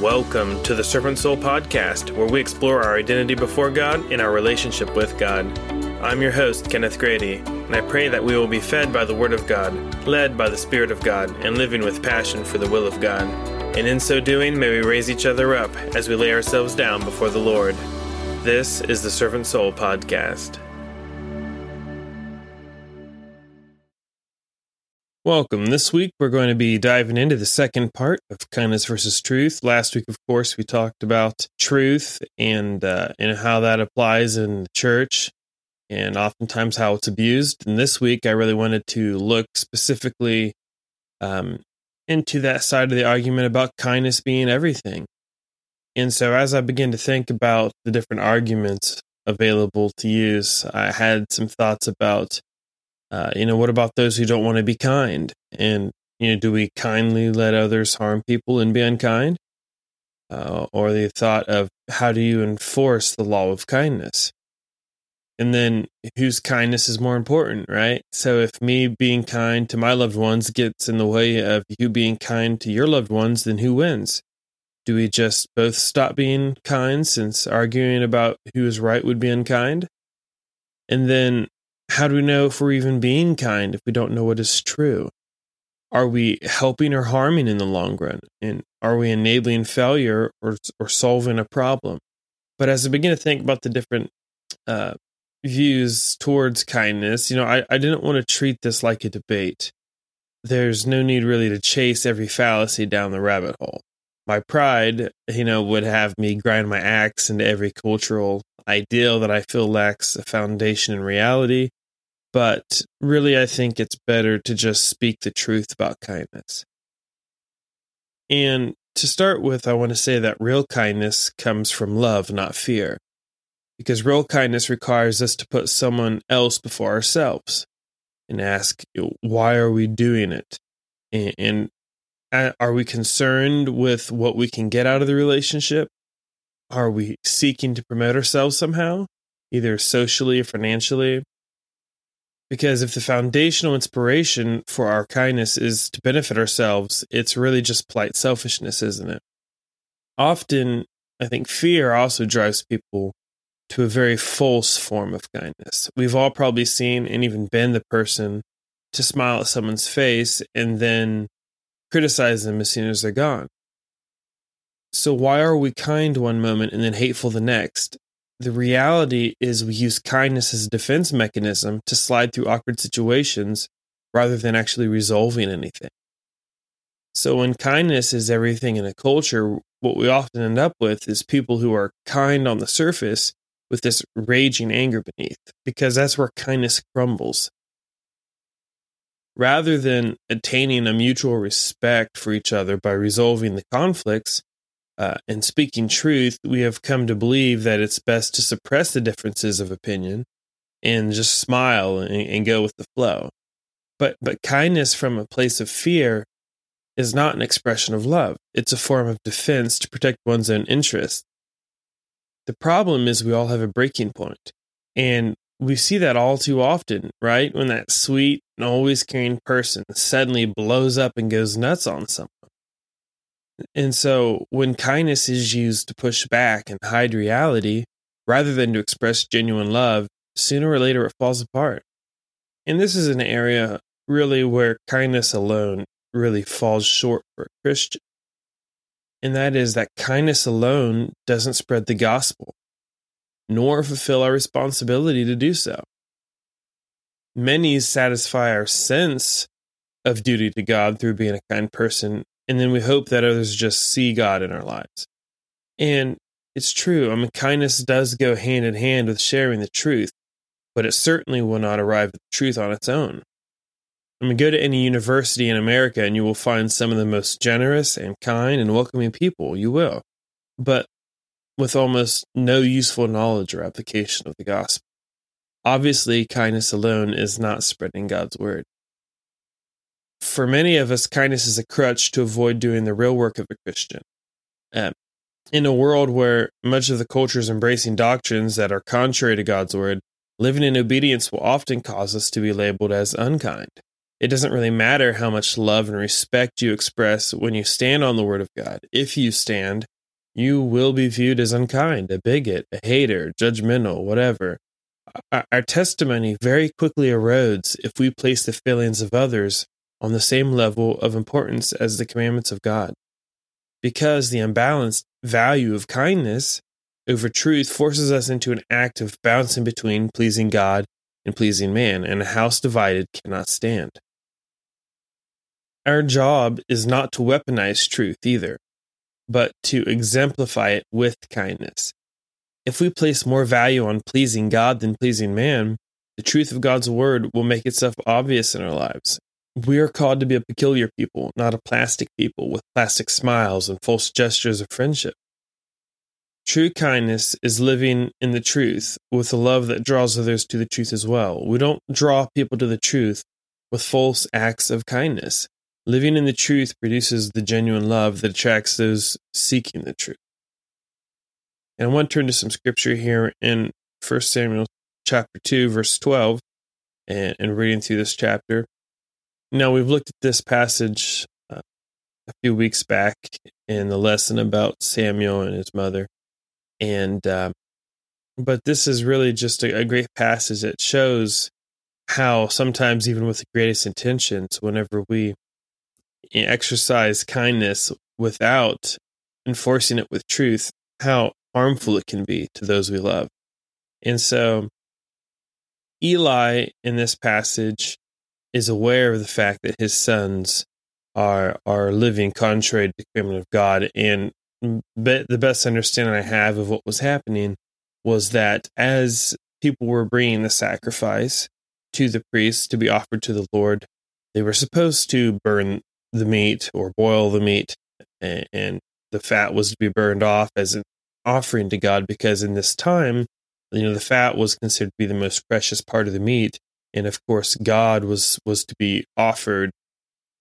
Welcome to the Servant Soul Podcast, where we explore our identity before God and our relationship with God. I'm your host, Kenneth Grady, and I pray that we will be fed by the Word of God, led by the Spirit of God, and living with passion for the will of God. And in so doing, may we raise each other up as we lay ourselves down before the Lord. This is the Servant Soul Podcast. Welcome. This week we're going to be diving into the second part of kindness versus truth. Last week, of course, we talked about truth and uh, and how that applies in the church, and oftentimes how it's abused. And this week, I really wanted to look specifically um, into that side of the argument about kindness being everything. And so, as I begin to think about the different arguments available to use, I had some thoughts about uh, you know, what about those who don't want to be kind? And, you know, do we kindly let others harm people and be unkind? Uh, or the thought of how do you enforce the law of kindness? And then whose kindness is more important, right? So if me being kind to my loved ones gets in the way of you being kind to your loved ones, then who wins? Do we just both stop being kind since arguing about who is right would be unkind? And then how do we know if we're even being kind if we don't know what is true? Are we helping or harming in the long run? And are we enabling failure or, or solving a problem? But as I begin to think about the different uh, views towards kindness, you know, I, I didn't want to treat this like a debate. There's no need really to chase every fallacy down the rabbit hole. My pride, you know, would have me grind my axe into every cultural ideal that I feel lacks a foundation in reality but really, I think it's better to just speak the truth about kindness. And to start with, I want to say that real kindness comes from love, not fear. Because real kindness requires us to put someone else before ourselves and ask, why are we doing it? And, and are we concerned with what we can get out of the relationship? Are we seeking to promote ourselves somehow, either socially or financially? Because if the foundational inspiration for our kindness is to benefit ourselves, it's really just polite selfishness, isn't it? Often, I think fear also drives people to a very false form of kindness. We've all probably seen and even been the person to smile at someone's face and then criticize them as soon as they're gone. So, why are we kind one moment and then hateful the next? the reality is we use kindness as a defense mechanism to slide through awkward situations rather than actually resolving anything. So, when kindness is everything in a culture, what we often end up with is people who are kind on the surface with this raging anger beneath, because that's where kindness crumbles. Rather than attaining a mutual respect for each other by resolving the conflicts, uh, and speaking truth, we have come to believe that it's best to suppress the differences of opinion and just smile and, and go with the flow. But but kindness from a place of fear is not an expression of love. It's a form of defense to protect one's own interests. The problem is we all have a breaking point, and we see that all too often, right? When that sweet and always caring person suddenly blows up and goes nuts on someone. And so when kindness is used to push back and hide reality, rather than to express genuine love, sooner or later it falls apart. And this is an area really where kindness alone really falls short for a Christian. And that is that kindness alone doesn't spread the gospel, nor fulfill our responsibility to do so. Many satisfy our sense of duty to God through being a kind person and then we hope that others just see God in our lives. And it's true. I mean, kindness does go hand in hand with sharing the truth, but it certainly will not arrive at the truth on its own. I mean, go to any university in America and you will find some of the most generous and kind and welcoming people. You will. But with almost no useful knowledge or application of the gospel. Obviously, kindness alone is not spreading God's word for many of us, kindness is a crutch to avoid doing the real work of a Christian. Um, in a world where much of the culture is embracing doctrines that are contrary to God's word, living in obedience will often cause us to be labeled as unkind. It doesn't really matter how much love and respect you express when you stand on the Word of God. If you stand, you will be viewed as unkind, a bigot, a hater, judgmental, whatever. Our testimony very quickly erodes if we place the feelings of others on the same level of importance as the commandments of God. Because the unbalanced value of kindness over truth forces us into an act of bouncing between pleasing God and pleasing man, and a house divided cannot stand. Our job is not to weaponize truth either, but to exemplify it with kindness. If we place more value on pleasing God than pleasing man, the truth of God's word will make itself obvious in our lives. We are called to be a peculiar people, not a plastic people with plastic smiles and false gestures of friendship. True kindness is living in the truth with a love that draws others to the truth as well. We don't draw people to the truth with false acts of kindness. Living in the truth produces the genuine love that attracts those seeking the truth. And I want to turn to some scripture here in 1 Samuel chapter 2, verse 12, and, and reading through this chapter. Now, we've looked at this passage uh, a few weeks back in the lesson about Samuel and his mother. And, uh, but this is really just a, a great passage that shows how sometimes, even with the greatest intentions, whenever we exercise kindness without enforcing it with truth, how harmful it can be to those we love. And so Eli in this passage is aware of the fact that his sons are are living contrary to the commandment of God. And be, the best understanding I have of what was happening was that as people were bringing the sacrifice to the priest to be offered to the Lord, they were supposed to burn the meat or boil the meat, and, and the fat was to be burned off as an offering to God because in this time, you know, the fat was considered to be the most precious part of the meat, and of course, God was was to be offered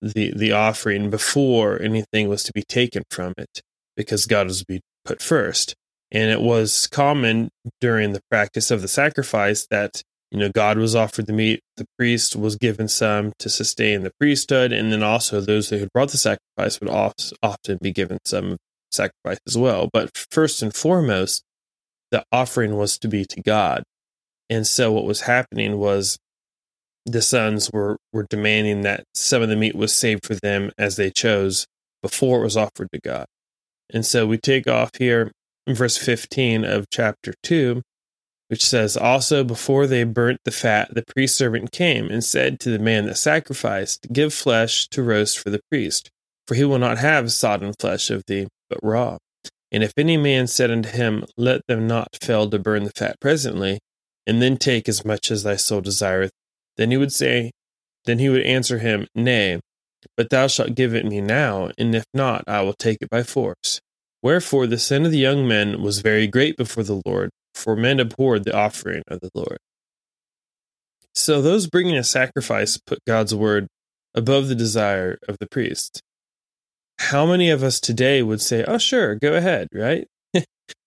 the the offering before anything was to be taken from it because God was to be put first. And it was common during the practice of the sacrifice that you know, God was offered the meat, the priest was given some to sustain the priesthood, and then also those who had brought the sacrifice would often be given some sacrifice as well. But first and foremost, the offering was to be to God. And so what was happening was the sons were, were demanding that some of the meat was saved for them as they chose before it was offered to God. And so we take off here in verse 15 of chapter 2 which says, Also before they burnt the fat, the priest servant came and said to the man that sacrificed, Give flesh to roast for the priest, for he will not have sodden flesh of thee, but raw. And if any man said unto him, Let them not fail to burn the fat presently, and then take as much as thy soul desireth, then he would say, then he would answer him, Nay, but thou shalt give it me now, and if not, I will take it by force. Wherefore the sin of the young men was very great before the Lord, for men abhorred the offering of the Lord. So those bringing a sacrifice put God's word above the desire of the priest. How many of us today would say, "Oh, sure, go ahead, right?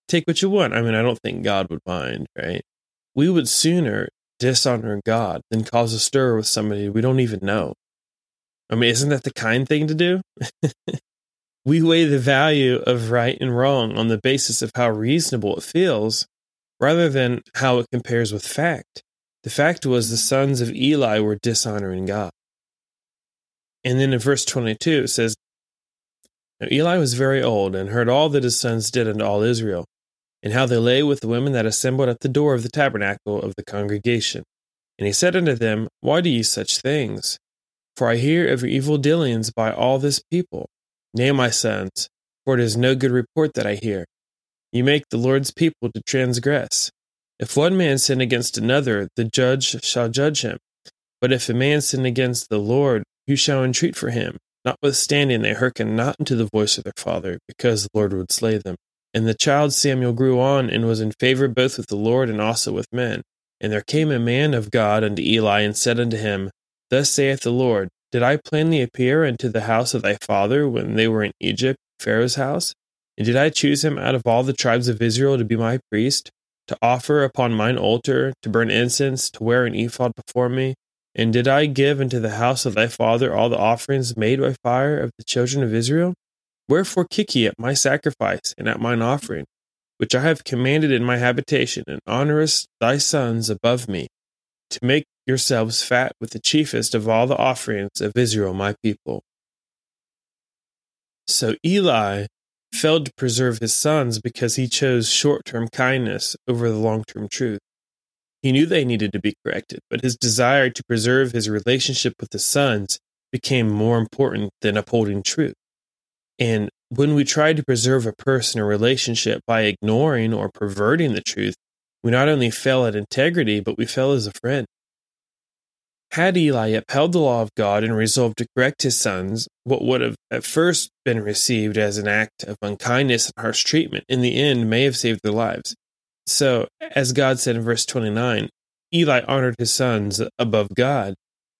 Take what you want." I mean, I don't think God would mind, right? We would sooner dishonor God than cause a stir with somebody we don't even know. I mean, isn't that the kind thing to do? we weigh the value of right and wrong on the basis of how reasonable it feels rather than how it compares with fact. The fact was the sons of Eli were dishonoring God. And then in verse 22, it says, Now Eli was very old and heard all that his sons did unto all Israel, and how they lay with the women that assembled at the door of the tabernacle of the congregation. And he said unto them, Why do ye such things? For I hear of your evil dealings by all this people. Nay, my sons, for it is no good report that I hear. You make the Lord's people to transgress. If one man sin against another, the judge shall judge him. But if a man sin against the Lord, who shall entreat for him? Notwithstanding, they hearken not unto the voice of their father, because the Lord would slay them. And the child Samuel grew on, and was in favor both with the Lord and also with men. And there came a man of God unto Eli, and said unto him, Thus saith the Lord, Did I plainly appear unto the house of thy father when they were in Egypt, Pharaoh's house? And did I choose him out of all the tribes of Israel to be my priest, to offer upon mine altar, to burn incense, to wear an ephod before me? And did I give unto the house of thy father all the offerings made by fire of the children of Israel? Wherefore kick ye at my sacrifice and at mine offering, which I have commanded in my habitation, and honorest thy sons above me, to make yourselves fat with the chiefest of all the offerings of Israel my people. So Eli failed to preserve his sons because he chose short term kindness over the long term truth. He knew they needed to be corrected, but his desire to preserve his relationship with his sons became more important than upholding truth. And when we try to preserve a person or relationship by ignoring or perverting the truth, we not only fail at integrity, but we fail as a friend. Had Eli upheld the law of God and resolved to correct his sons, what would have at first been received as an act of unkindness and harsh treatment, in the end may have saved their lives. So, as God said in verse 29, Eli honored his sons above God,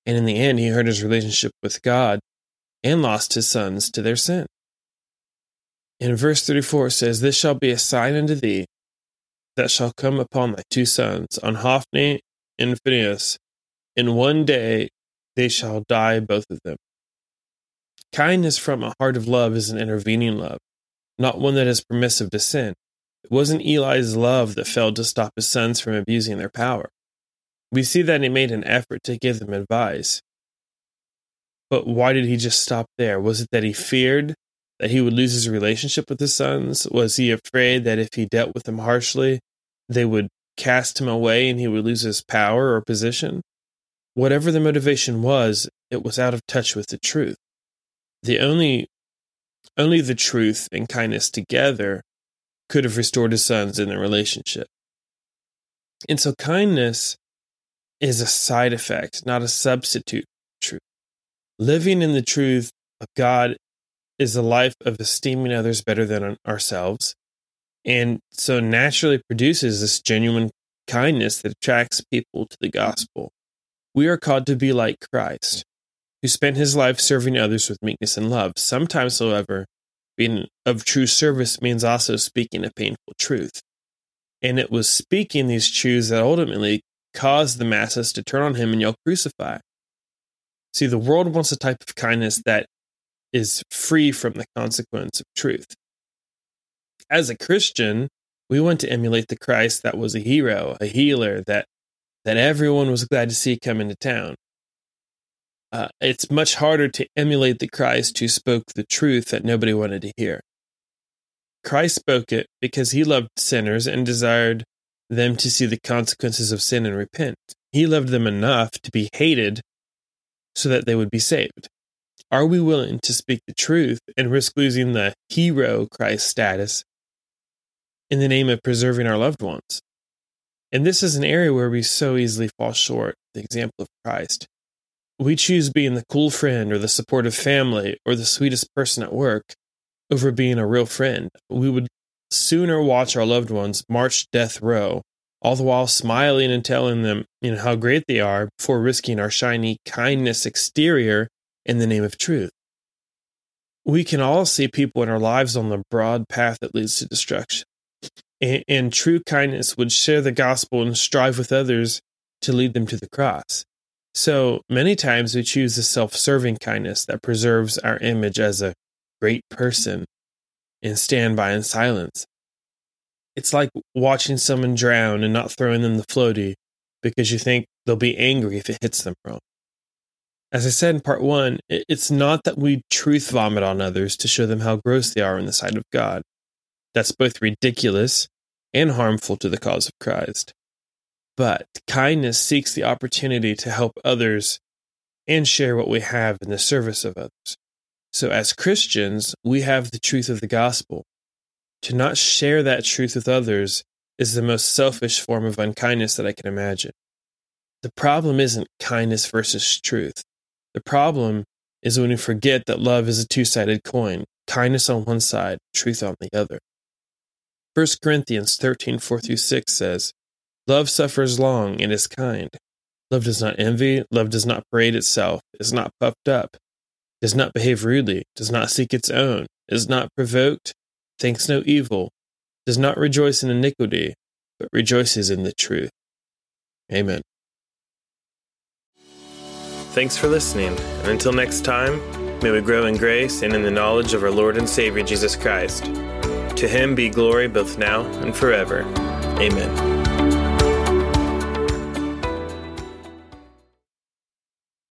and in the end, he hurt his relationship with God and lost his sons to their sin. In verse 34 it says, This shall be a sign unto thee that shall come upon thy two sons, on Hophni and Phinehas. In one day they shall die, both of them. Kindness from a heart of love is an intervening love, not one that is permissive to sin. It wasn't Eli's love that failed to stop his sons from abusing their power. We see that he made an effort to give them advice. But why did he just stop there? Was it that he feared that he would lose his relationship with his sons? Was he afraid that if he dealt with them harshly, they would cast him away and he would lose his power or position? Whatever the motivation was, it was out of touch with the truth. The only only the truth and kindness together could have restored his sons in their relationship. And so kindness is a side effect, not a substitute for truth. Living in the truth of God is a life of esteeming others better than ourselves. And so naturally produces this genuine kindness that attracts people to the gospel. We are called to be like Christ, who spent his life serving others with meekness and love. Sometimes, however, being of true service means also speaking a painful truth. And it was speaking these truths that ultimately caused the masses to turn on him and yell, Crucify. See, the world wants a type of kindness that is free from the consequence of truth. As a Christian, we want to emulate the Christ that was a hero, a healer, that that everyone was glad to see come into town. Uh, it's much harder to emulate the Christ who spoke the truth that nobody wanted to hear. Christ spoke it because he loved sinners and desired them to see the consequences of sin and repent. He loved them enough to be hated so that they would be saved. Are we willing to speak the truth and risk losing the hero Christ status in the name of preserving our loved ones? And this is an area where we so easily fall short, the example of Christ. We choose being the cool friend or the supportive family or the sweetest person at work over being a real friend. We would sooner watch our loved ones march death row, all the while smiling and telling them you know how great they are before risking our shiny kindness exterior in the name of truth. We can all see people in our lives on the broad path that leads to destruction and, and true kindness would share the gospel and strive with others to lead them to the cross. So many times we choose a self serving kindness that preserves our image as a great person and stand by in silence. It's like watching someone drown and not throwing them the floaty because you think they'll be angry if it hits them wrong. As I said in part one, it's not that we truth vomit on others to show them how gross they are in the sight of God that's both ridiculous and harmful to the cause of Christ. But kindness seeks the opportunity to help others and share what we have in the service of others. So, as Christians, we have the truth of the gospel. To not share that truth with others is the most selfish form of unkindness that I can imagine. The problem isn't kindness versus truth. The problem is when we forget that love is a two sided coin kindness on one side, truth on the other. 1 Corinthians 13, 4 through 6 says, Love suffers long and is kind. Love does not envy, love does not parade itself, is not puffed up, does not behave rudely, does not seek its own, is not provoked, thinks no evil, does not rejoice in iniquity, but rejoices in the truth. Amen. Thanks for listening, and until next time, may we grow in grace and in the knowledge of our Lord and Savior Jesus Christ. To him be glory both now and forever. Amen.